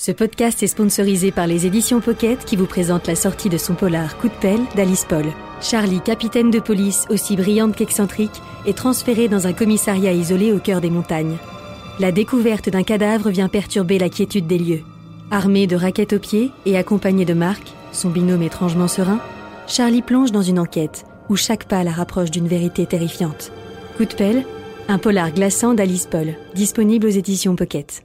Ce podcast est sponsorisé par les éditions Pocket qui vous présentent la sortie de son polar Coup de pelle d'Alice Paul. Charlie, capitaine de police aussi brillante qu'excentrique, est transféré dans un commissariat isolé au cœur des montagnes. La découverte d'un cadavre vient perturber la quiétude des lieux. Armé de raquettes aux pieds et accompagné de Marc, son binôme étrangement serein, Charlie plonge dans une enquête où chaque pas la rapproche d'une vérité terrifiante. Coup de pelle, un polar glaçant d'Alice Paul, disponible aux éditions Pocket.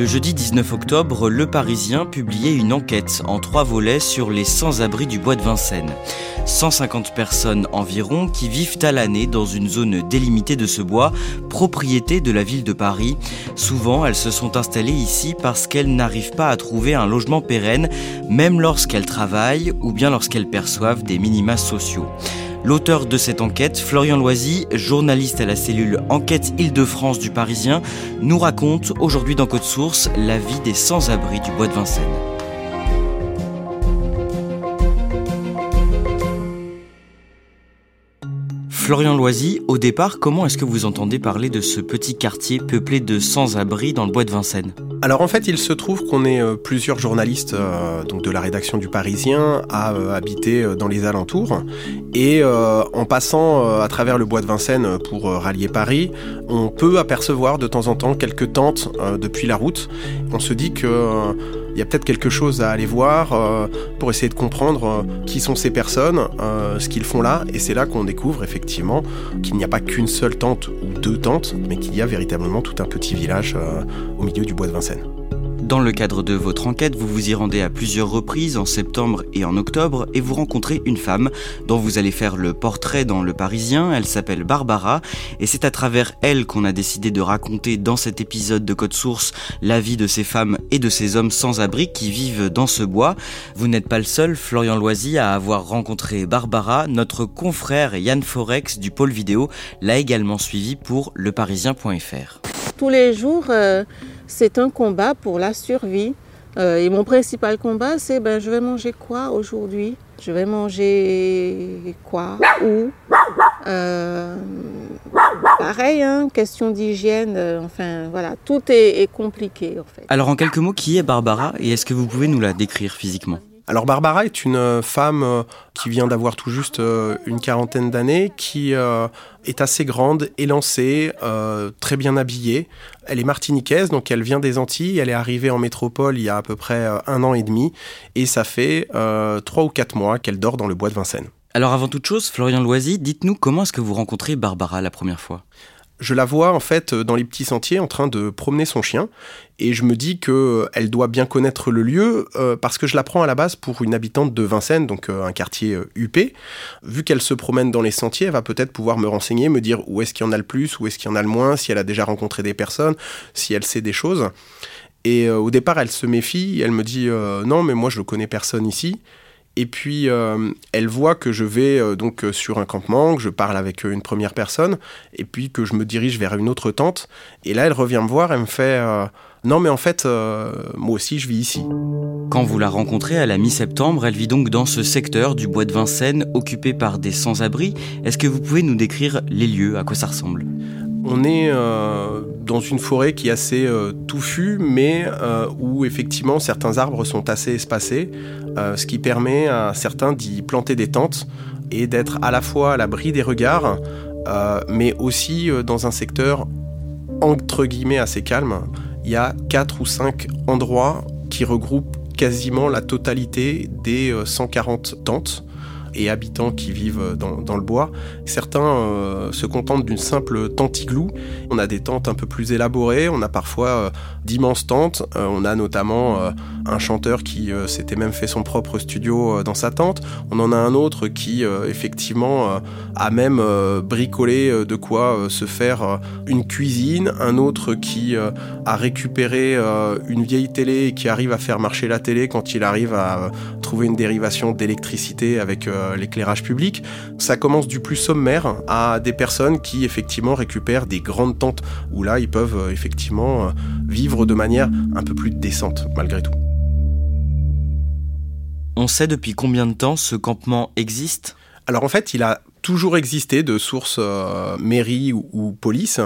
Le jeudi 19 octobre, Le Parisien publiait une enquête en trois volets sur les sans-abri du bois de Vincennes. 150 personnes environ qui vivent à l'année dans une zone délimitée de ce bois, propriété de la ville de Paris. Souvent, elles se sont installées ici parce qu'elles n'arrivent pas à trouver un logement pérenne, même lorsqu'elles travaillent ou bien lorsqu'elles perçoivent des minima sociaux. L'auteur de cette enquête, Florian Loisy, journaliste à la cellule Enquête Île-de-France du Parisien, nous raconte aujourd'hui dans Code Source la vie des sans-abri du bois de Vincennes. Florian Loisy, au départ, comment est-ce que vous entendez parler de ce petit quartier peuplé de sans-abri dans le bois de Vincennes? Alors en fait, il se trouve qu'on est euh, plusieurs journalistes euh, donc de la rédaction du Parisien à euh, habiter dans les alentours et en passant à travers le bois de Vincennes pour rallier Paris, on peut apercevoir de temps en temps quelques tentes depuis la route. On se dit que y a peut-être quelque chose à aller voir euh, pour essayer de comprendre euh, qui sont ces personnes, euh, ce qu'ils font là, et c'est là qu'on découvre effectivement qu'il n'y a pas qu'une seule tente ou deux tentes, mais qu'il y a véritablement tout un petit village au milieu du bois de Vincennes. Dans le cadre de votre enquête, vous vous y rendez à plusieurs reprises en septembre et en octobre et vous rencontrez une femme dont vous allez faire le portrait dans Le Parisien. Elle s'appelle Barbara et c'est à travers elle qu'on a décidé de raconter dans cet épisode de Code Source la vie de ces femmes et de ces hommes sans abri qui vivent dans ce bois. Vous n'êtes pas le seul, Florian Loisy, à avoir rencontré Barbara. Notre confrère Yann Forex du pôle vidéo l'a également suivi pour leparisien.fr. Tous les jours, euh, c'est un combat pour la survie. Euh, et mon principal combat, c'est ben, je vais manger quoi aujourd'hui? Je vais manger quoi? Où Euh, Pareil, hein, question d'hygiène. euh, enfin, voilà, tout est, est compliqué en fait. Alors en quelques mots, qui est Barbara et est-ce que vous pouvez nous la décrire physiquement? Alors Barbara est une euh, femme euh, qui vient d'avoir tout juste euh, une quarantaine d'années, qui est assez grande, élancée, très bien habillée. Elle est martiniquaise, donc elle vient des Antilles. Elle est arrivée en métropole il y a à peu près un an et demi, et ça fait trois ou quatre mois qu'elle dort dans le bois de Vincennes. Alors avant toute chose, Florian Loisy, dites-nous comment est-ce que vous rencontrez Barbara la première fois? Je la vois en fait dans les petits sentiers en train de promener son chien et je me dis que euh, elle doit bien connaître le lieu euh, parce que je la prends à la base pour une habitante de Vincennes, donc euh, un quartier euh, huppé. Vu qu'elle se promène dans les sentiers, elle va peut-être pouvoir me renseigner, me dire où est-ce qu'il y en a le plus, où est-ce qu'il y en a le moins, si elle a déjà rencontré des personnes, si elle sait des choses. Et euh, au départ, elle se méfie, elle me dit euh, non, mais moi je connais personne ici. Et puis euh, elle voit que je vais euh, donc euh, sur un campement, que je parle avec une première personne, et puis que je me dirige vers une autre tente. Et là, elle revient me voir, elle me fait non, mais en fait, moi aussi, je vis ici. Quand vous la rencontrez à la mi-septembre, elle vit donc dans ce secteur du bois de Vincennes occupé par des sans-abri. Est-ce que vous pouvez nous décrire les lieux, à quoi ça ressemble? On est euh, dans une forêt qui est assez euh, touffue, mais euh, où effectivement certains arbres sont assez espacés, ce qui permet à certains d'y planter des tentes et d'être à la fois à l'abri des regards, mais aussi dans un secteur entre guillemets assez calme. Il y a quatre ou cinq endroits qui regroupent quasiment la totalité des euh, 140 tentes. Et habitants qui vivent dans, le bois. Certains euh, se contentent d'une simple tente igloo. On a des tentes un peu plus élaborées, on a parfois euh, d'immenses tentes. Euh, on a notamment un chanteur qui s'était même fait son propre studio dans sa tente. On en a un autre qui effectivement a même bricolé de quoi se faire une cuisine. Un autre qui a récupéré une vieille télé et qui arrive à faire marcher la télé quand il arrive à trouver une dérivation d'électricité avec l'éclairage public. Ça commence du plus sommaire à des personnes qui effectivement récupèrent des grandes tentes où là ils peuvent euh, effectivement euh, vivre de manière un peu plus décente malgré tout. On sait depuis combien de temps ce campement existe? Alors en fait, il a toujours existé de sources euh, mairie ou, police.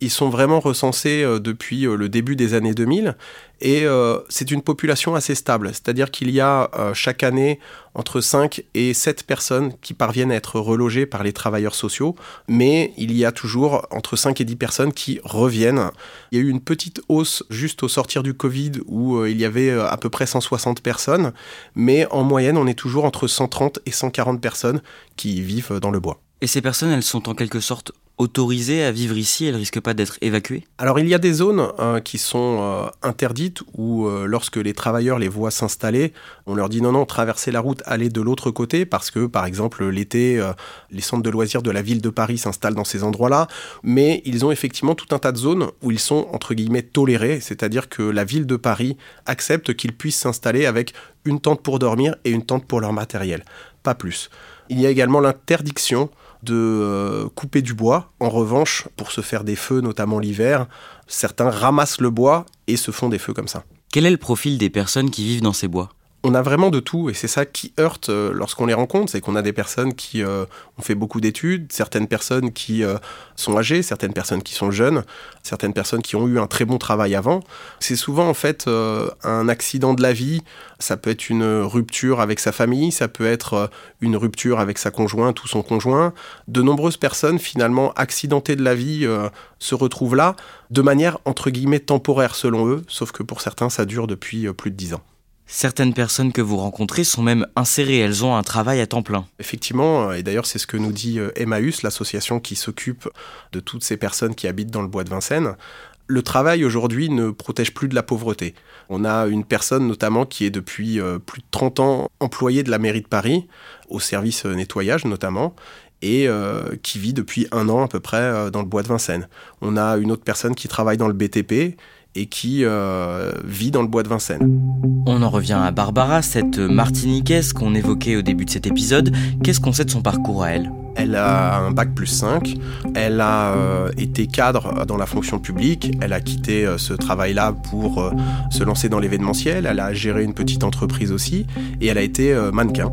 Ils sont vraiment recensés euh, depuis euh, le début des années 2000 et c'est une population assez stable. C'est-à-dire qu'il y a chaque année entre 5 et 7 personnes qui parviennent à être relogées par les travailleurs sociaux, mais il y a toujours entre 5 et 10 personnes qui reviennent. Il y a eu une petite hausse juste au sortir du Covid où il y avait à peu près 160 personnes, mais en moyenne on est toujours entre 130 et 140 personnes qui vivent dans le bois. Et ces personnes, elles sont en quelque sorte autorisées à vivre ici, elles risquent pas d'être évacuées Alors il y a des zones euh, qui sont euh, interdites où euh, lorsque les travailleurs les voient s'installer, on leur dit non non, traversez la route, allez de l'autre côté parce que par exemple l'été, les centres de loisirs de la ville de Paris s'installent dans ces endroits-là, mais ils ont effectivement tout un tas de zones où ils sont entre guillemets tolérés, c'est-à-dire que la ville de Paris accepte qu'ils puissent s'installer avec une tente pour dormir et une tente pour leur matériel, pas plus. Il y a également l'interdiction de euh, couper du bois. En revanche, pour se faire des feux, notamment l'hiver, certains ramassent le bois et se font des feux comme ça. Quel est le profil des personnes qui vivent dans ces bois? On a vraiment de tout et c'est ça qui heurte euh, lorsqu'on les rencontre, c'est qu'on a des personnes qui euh, ont fait beaucoup d'études, certaines personnes qui euh, sont âgées, certaines personnes qui sont jeunes, certaines personnes qui ont eu un très bon travail avant. C'est souvent en fait un accident de la vie, ça peut être une rupture avec sa famille, ça peut être une rupture avec sa conjointe ou son conjoint. De nombreuses personnes finalement accidentées de la vie se retrouvent là de manière entre guillemets temporaire selon eux, sauf que pour certains ça dure depuis plus de dix ans. Certaines personnes que vous rencontrez sont même insérées, elles ont un travail à temps plein. Effectivement, et d'ailleurs c'est ce que nous dit euh, Emmaüs, l'association qui s'occupe de toutes ces personnes qui habitent dans le bois de Vincennes. Le travail aujourd'hui ne protège plus de la pauvreté. On a une personne notamment qui est depuis euh, plus de 30 ans employée de la mairie de Paris, au service euh, nettoyage notamment, et qui vit depuis un an à peu près dans le bois de Vincennes. On a une autre personne qui travaille dans le BTP et qui euh, vit dans le bois de Vincennes. On en revient à Barbara, cette martiniquaise qu'on évoquait au début de cet épisode. Qu'est-ce qu'on sait de son parcours à elle? Elle a un bac plus 5, elle a euh, été cadre dans la fonction publique, elle a quitté euh, ce travail-là pour se lancer dans l'événementiel, elle a géré une petite entreprise aussi, et elle a été mannequin.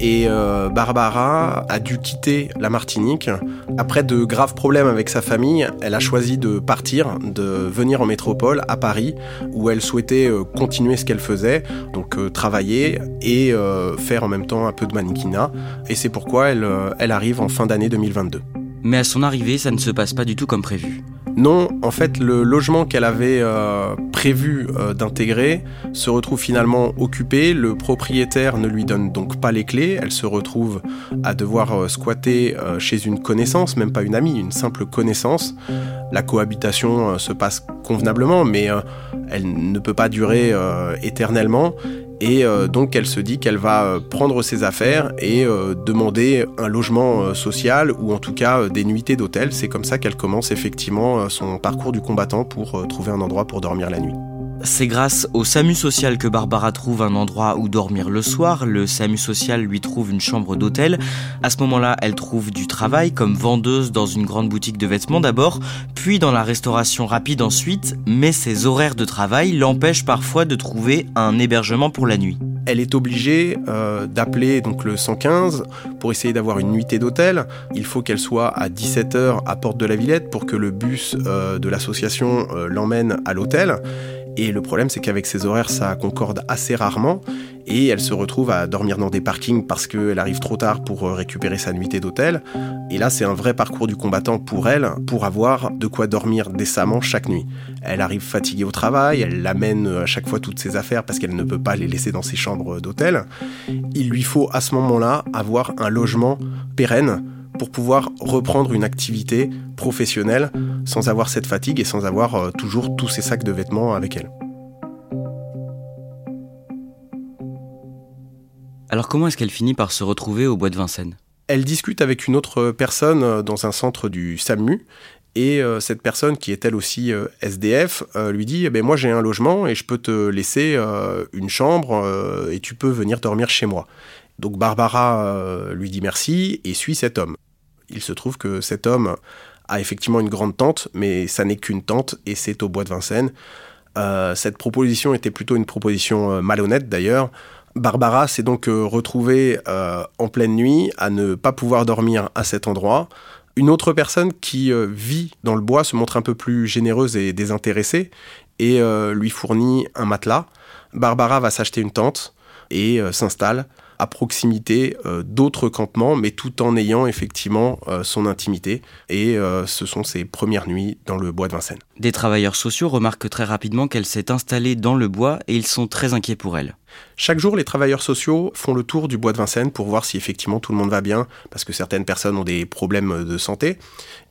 Et euh, Barbara a dû quitter la Martinique. Après de graves problèmes avec sa famille, elle a choisi de partir, de venir en métropole, à Paris, où elle souhaitait euh, continuer ce qu'elle faisait, donc euh, travailler et faire en même temps un peu de mannequinat. Et c'est pourquoi elle, elle arrive en fin d'année 2022. Mais à son arrivée, ça ne se passe pas du tout comme prévu. Non, en fait, le logement qu'elle avait euh, prévu euh, d'intégrer se retrouve finalement occupé. Le propriétaire ne lui donne donc pas les clés. Elle se retrouve à devoir euh, squatter chez une connaissance, même pas une amie, une simple connaissance. La cohabitation se passe convenablement, mais elle ne peut pas durer éternellement. Et euh, donc elle se dit qu'elle va euh, prendre ses affaires et euh, demander un logement social ou en tout cas des nuitées d'hôtel. C'est comme ça qu'elle commence effectivement son parcours du combattant pour trouver un endroit pour dormir la nuit. C'est grâce au SAMU social que Barbara trouve un endroit où dormir le soir. Le SAMU social lui trouve une chambre d'hôtel. À ce moment-là, elle trouve du travail comme vendeuse dans une grande boutique de vêtements d'abord, puis dans la restauration rapide ensuite, mais ses horaires de travail l'empêchent parfois de trouver un hébergement pour la nuit. Elle est obligée euh, d'appeler donc le 115 pour essayer d'avoir une nuitée d'hôtel. Il faut qu'elle soit à 17h à Porte de la Villette pour que le bus euh, de l'association euh, l'emmène à l'hôtel. Et le problème, c'est qu'avec ses horaires, ça concorde assez rarement. Et elle se retrouve à dormir dans des parkings parce qu'elle arrive trop tard pour euh, récupérer sa nuitée d'hôtel. Et là, c'est un vrai parcours du combattant pour elle, pour avoir de quoi dormir décemment chaque nuit. Elle arrive fatiguée au travail, elle amène à chaque fois toutes ses affaires parce qu'elle ne peut pas les laisser dans ses chambres d'hôtel. Il lui faut à ce moment-là avoir un logement pérenne pour pouvoir reprendre une activité professionnelle sans avoir cette fatigue et sans avoir euh, toujours tous ses sacs de vêtements avec elle. Alors comment est-ce qu'elle finit par se retrouver au bois de Vincennes? Elle discute avec une autre personne euh, dans un centre du SAMU et euh, cette personne, qui est elle aussi SDF, lui dit eh ben, Moi j'ai un logement et je peux te laisser une chambre et tu peux venir dormir chez moi. Donc Barbara lui dit merci et suit cet homme. Il se trouve que cet homme a effectivement une grande tente, mais ça n'est qu'une tente et c'est au bois de Vincennes. Euh, cette proposition était plutôt une proposition euh, malhonnête d'ailleurs. Barbara s'est donc euh, retrouvée en pleine nuit à ne pas pouvoir dormir à cet endroit. Une autre personne qui vit dans le bois se montre un peu plus généreuse et désintéressée et lui fournit un matelas. Barbara va s'acheter une tente et s'installe à proximité euh, d'autres campements, mais tout en ayant effectivement euh, son intimité. Et euh, ce sont ses premières nuits dans le bois de Vincennes. Des travailleurs sociaux remarquent très rapidement qu'elle s'est installée dans le bois et ils sont très inquiets pour elle. Chaque jour, les travailleurs sociaux font le tour du bois de Vincennes pour voir si effectivement tout le monde va bien, parce que certaines personnes ont des problèmes de santé.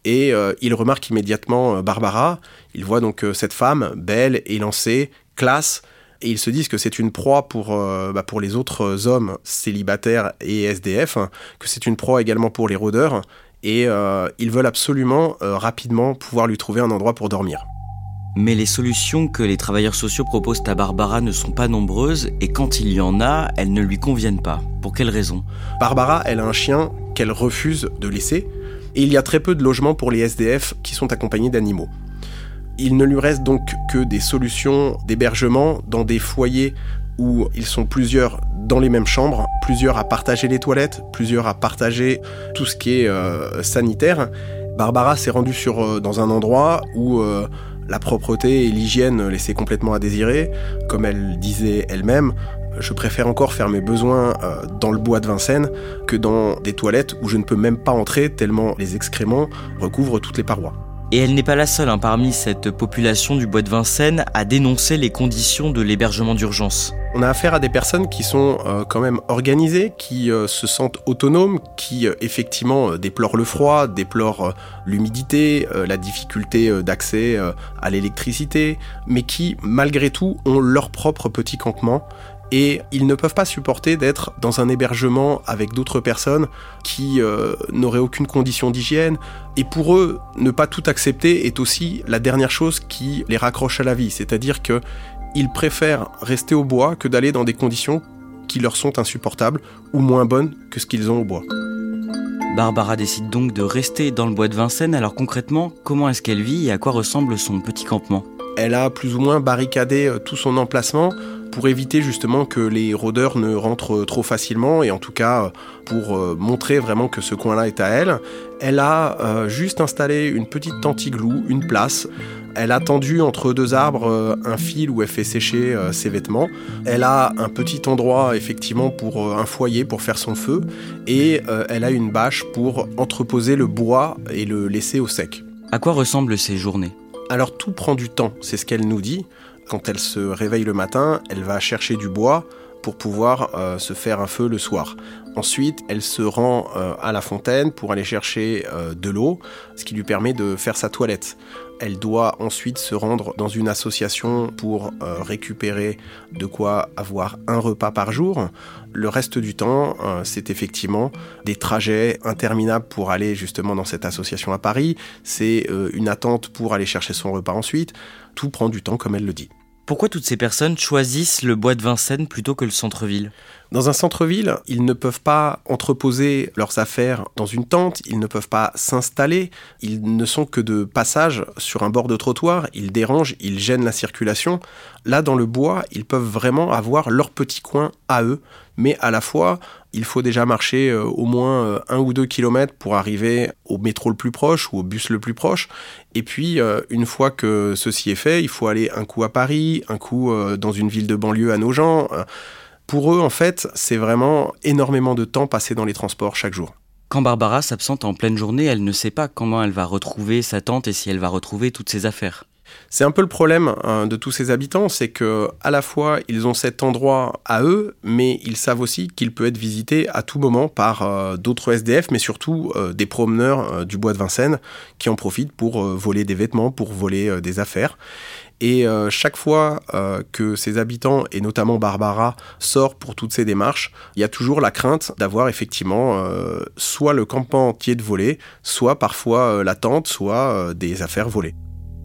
Et ils remarquent immédiatement Barbara. Ils voient donc cette femme, belle, élancée, classe, et ils se disent que c'est une proie pour, euh, bah, pour les autres hommes célibataires et SDF, que c'est une proie également pour les rôdeurs, et euh, ils veulent absolument euh, rapidement pouvoir lui trouver un endroit pour dormir. Mais les solutions que les travailleurs sociaux proposent à Barbara ne sont pas nombreuses et quand il y en a, elles ne lui conviennent pas. Pour quelle raison? Barbara, elle a un chien qu'elle refuse de laisser et il y a très peu de logements pour les SDF qui sont accompagnés d'animaux. Il ne lui reste donc que des solutions d'hébergement dans des foyers où ils sont plusieurs dans les mêmes chambres, plusieurs à partager les toilettes, plusieurs à partager tout ce qui est euh, sanitaire. Barbara s'est rendue sur, euh, dans un endroit où euh, la propreté et l'hygiène laissaient complètement à désirer. Comme elle disait elle-même, je préfère encore faire mes besoins dans le bois de Vincennes que dans des toilettes où je ne peux même pas entrer tellement les excréments recouvrent toutes les parois. Et elle n'est pas la seule hein, parmi cette population du bois de Vincennes à dénoncer les conditions de l'hébergement d'urgence. On a affaire à des personnes qui sont euh, quand même organisées, qui euh, se sentent autonomes, qui euh, effectivement déplorent le froid, déplorent l'humidité, la difficulté d'accès à l'électricité, mais qui malgré tout ont leur propre petit campement et ils ne peuvent pas supporter d'être dans un hébergement avec d'autres personnes qui euh, n'auraient aucune condition d'hygiène. Et pour eux, ne pas tout accepter est aussi la dernière chose qui les raccroche à la vie. C'est-à-dire qu'ils préfèrent rester au bois que d'aller dans des conditions qui leur sont insupportables ou moins bonnes que ce qu'ils ont au bois. Barbara décide donc de rester dans le bois de Vincennes. Alors concrètement, comment est-ce qu'elle vit et à quoi ressemble son petit campement? Elle a plus ou moins barricadé euh, tout son emplacement pour éviter justement que les rôdeurs ne rentrent trop facilement et en tout cas pour euh, montrer vraiment que ce coin-là est à elle, elle a euh, juste installé une petite tente igloo, une place. Elle a tendu entre deux arbres euh, un fil où elle fait sécher ses vêtements. Elle a un petit endroit effectivement pour un foyer pour faire son feu et elle a une bâche pour entreposer le bois et le laisser au sec. À quoi ressemblent ces journées? Alors tout prend du temps, c'est ce qu'elle nous dit. Quand elle se réveille le matin, elle va chercher du bois pour pouvoir euh, se faire un feu le soir. Ensuite, elle se rend euh, à la fontaine pour aller chercher euh, de l'eau, ce qui lui permet de faire sa toilette. Elle doit ensuite se rendre dans une association pour récupérer de quoi avoir un repas par jour. Le reste du temps, c'est effectivement des trajets interminables pour aller justement dans cette association à Paris. C'est une attente pour aller chercher son repas ensuite. Tout prend du temps comme elle le dit. Pourquoi toutes ces personnes choisissent le bois de Vincennes plutôt que le centre-ville? Dans un centre-ville, ils ne peuvent pas entreposer leurs affaires dans une tente, ils ne peuvent pas s'installer, ils ne sont que de passage sur un bord de trottoir, ils dérangent, ils gênent la circulation. Là, dans le bois, ils peuvent vraiment avoir leur petit coin à eux, mais à la fois, il faut déjà marcher euh, au moins euh, un ou deux kilomètres pour arriver au métro le plus proche ou au bus le plus proche. Et puis, euh, une fois que ceci est fait, il faut aller un coup à Paris, un coup dans une ville de banlieue à Nogent pour eux, en fait, c'est vraiment énormément de temps passé dans les transports chaque jour. Quand Barbara s'absente en pleine journée, elle ne sait pas comment elle va retrouver sa tante et si elle va retrouver toutes ses affaires. C'est un peu le problème hein, de tous ces habitants, c'est que à la fois ils ont cet endroit à eux, mais ils savent aussi qu'il peut être visité à tout moment par euh, d'autres SDF, mais surtout euh, des promeneurs euh, du bois de Vincennes qui en profitent pour voler des vêtements, pour voler des affaires. Et chaque fois que ces habitants, et notamment Barbara, sort pour toutes ces démarches, il y a toujours la crainte d'avoir effectivement soit le campement entier de voler, soit parfois la tente, soit des affaires volées.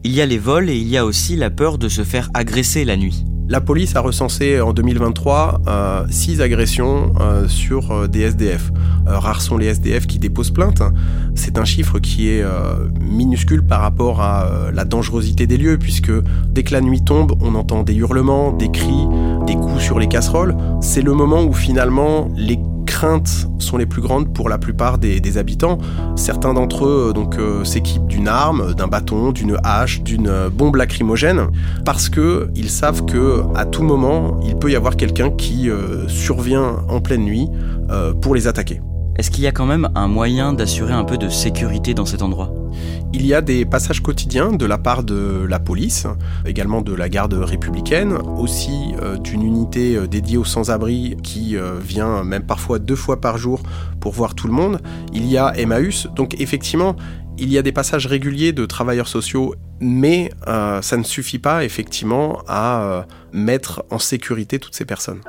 Il y a les vols et il y a aussi la peur de se faire agresser la nuit. La police a recensé en 2023 6 euh, agressions euh, sur euh, des SDF. rares sont les SDF qui déposent plainte. C'est un chiffre qui est minuscule par rapport à la dangerosité des lieux, puisque dès que la nuit tombe, on entend des hurlements, des cris, des coups sur les casseroles. C'est le moment où finalement les craintes sont les plus grandes pour la plupart des, habitants. Certains d'entre eux donc euh, s'équipent d'une arme, d'un bâton, d'une hache, d'une bombe lacrymogène, parce que ils savent que à tout moment il peut y avoir quelqu'un qui euh, survient en pleine nuit euh, pour les attaquer. Est-ce qu'il y a quand même un moyen d'assurer un peu de sécurité dans cet endroit? Il y a des passages quotidiens de la part de la police, également de la garde républicaine, aussi euh, d'une unité dédiée aux sans-abri qui vient même parfois deux fois par jour pour voir tout le monde. Il y a Emmaüs, donc effectivement, il y a des passages réguliers de travailleurs sociaux, mais ça ne suffit pas effectivement à mettre en sécurité toutes ces personnes.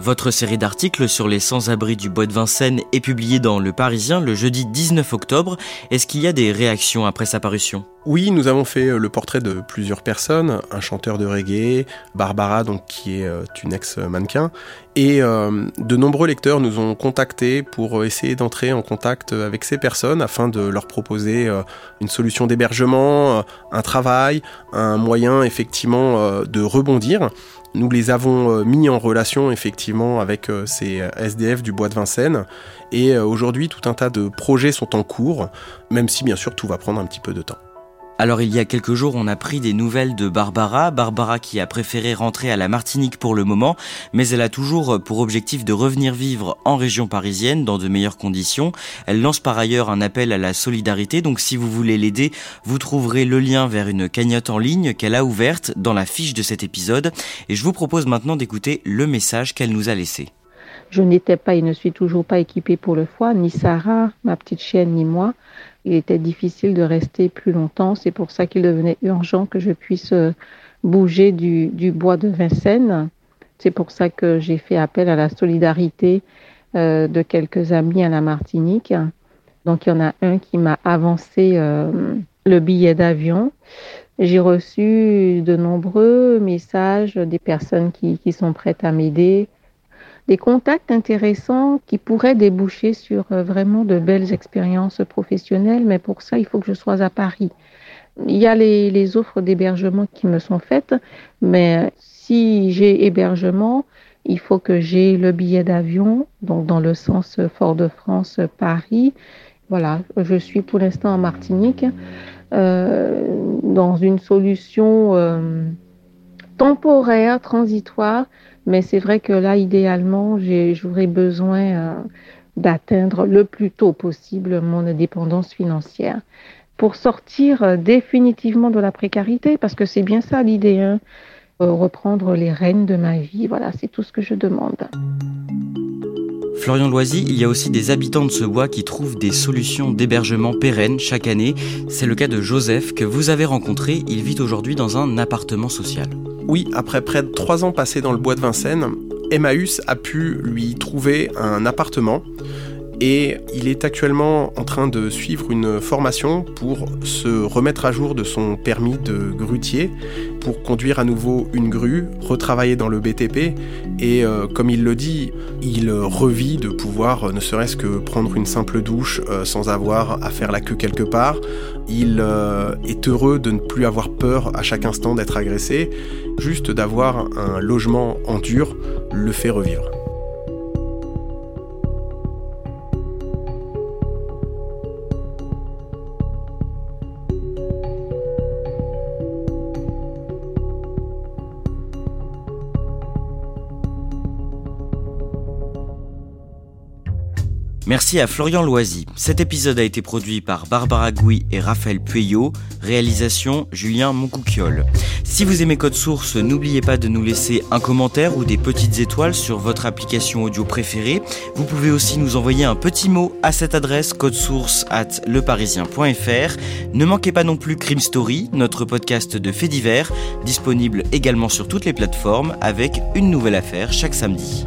Votre série d'articles sur les sans-abri du bois de Vincennes est publiée dans Le Parisien le jeudi 19 octobre. Est-ce qu'il y a des réactions après sa parution? Oui, nous avons fait euh, le portrait de plusieurs personnes, un chanteur de reggae, Barbara donc qui est euh, une ex-mannequin, et euh, de nombreux lecteurs nous ont contactés pour essayer d'entrer en contact avec ces personnes afin de leur proposer une solution d'hébergement, un travail, un moyen effectivement de rebondir. Nous les avons euh, mis en relation effectivement avec euh, ces euh, SDF du bois de Vincennes et aujourd'hui tout un tas de projets sont en cours, même si bien sûr tout va prendre un petit peu de temps. Alors il y a quelques jours, on a pris des nouvelles de Barbara, Barbara qui a préféré rentrer à la Martinique pour le moment, mais elle a toujours pour objectif de revenir vivre en région parisienne dans de meilleures conditions. Elle lance par ailleurs un appel à la solidarité, donc si vous voulez l'aider, vous trouverez le lien vers une cagnotte en ligne qu'elle a ouverte dans la fiche de cet épisode, et je vous propose maintenant d'écouter le message qu'elle nous a laissé. Je n'étais pas et ne suis toujours pas équipée pour le foie, ni Sarah, ma petite chienne, ni moi il était difficile de rester plus longtemps. C'est pour ça qu'il devenait urgent que je puisse euh, bouger du, bois de Vincennes. C'est pour ça que j'ai fait appel à la solidarité euh, de quelques amis à la Martinique. Donc il y en a un qui m'a avancé euh, le billet d'avion. J'ai reçu de nombreux messages des personnes qui sont prêtes à m'aider, des contacts intéressants qui pourraient déboucher sur euh, vraiment de belles expériences professionnelles, mais pour ça, il faut que je sois à Paris. Il y a les, offres d'hébergement qui me sont faites, mais si j'ai hébergement, il faut que j'ai le billet d'avion, donc dans le sens Fort-de-France-Paris. Voilà, je suis pour l'instant en Martinique, euh, dans une solution euh, temporaire, transitoire, mais c'est vrai que là, idéalement, j'aurais besoin euh, d'atteindre le plus tôt possible mon indépendance financière pour sortir euh, définitivement de la précarité, parce que c'est bien ça l'idée, hein, euh, reprendre les rênes de ma vie. Voilà, c'est tout ce que je demande. Florian Loisy, il y a aussi des habitants de ce bois qui trouvent des solutions d'hébergement pérennes chaque année. C'est le cas de Joseph que vous avez rencontré. Il vit aujourd'hui dans un appartement social. Oui, après près de trois ans passés dans le bois de Vincennes, Emmaüs a pu lui trouver un appartement. Et il est actuellement en train de suivre une formation pour se remettre à jour de son permis de grutier, pour conduire à nouveau une grue, retravailler dans le BTP et euh, comme il le dit, il revit de pouvoir ne serait-ce que prendre une simple douche euh, sans avoir à faire la queue quelque part. Il euh, est heureux de ne plus avoir peur à chaque instant d'être agressé, juste d'avoir un logement en dur le fait revivre. Merci à Florian Loisy. Cet épisode a été produit par Barbara Gouy et Raphaël Pueyo. Réalisation Julien Moncouquiole. Si vous aimez Code Source, n'oubliez pas de nous laisser un commentaire ou des petites étoiles sur votre application audio préférée. Vous pouvez aussi nous envoyer un petit mot à cette adresse codesource at leparisien.fr. Ne manquez pas non plus Crime Story, notre podcast de faits divers, disponible également sur toutes les plateformes avec une nouvelle affaire chaque samedi.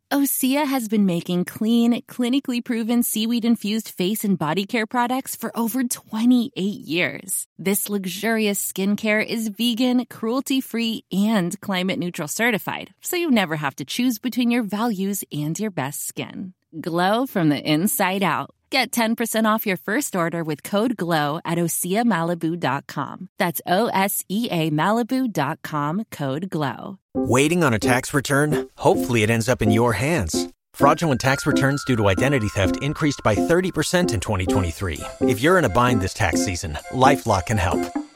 Osea has been making clean, clinically proven seaweed infused face and body care products for over 28 years. This luxurious skincare is vegan, cruelty free, and climate neutral certified, so you never have to choose between your values and your best skin. Glow from the inside out. Get 10% off your first order with code GLOW at OseaMalibu.com. That's O S E A Malibu.com code GLOW. Waiting on a tax return? Hopefully, it ends up in your hands. Fraudulent tax returns due to identity theft increased by 30% in 2023. If you're in a bind this tax season, LifeLock can help.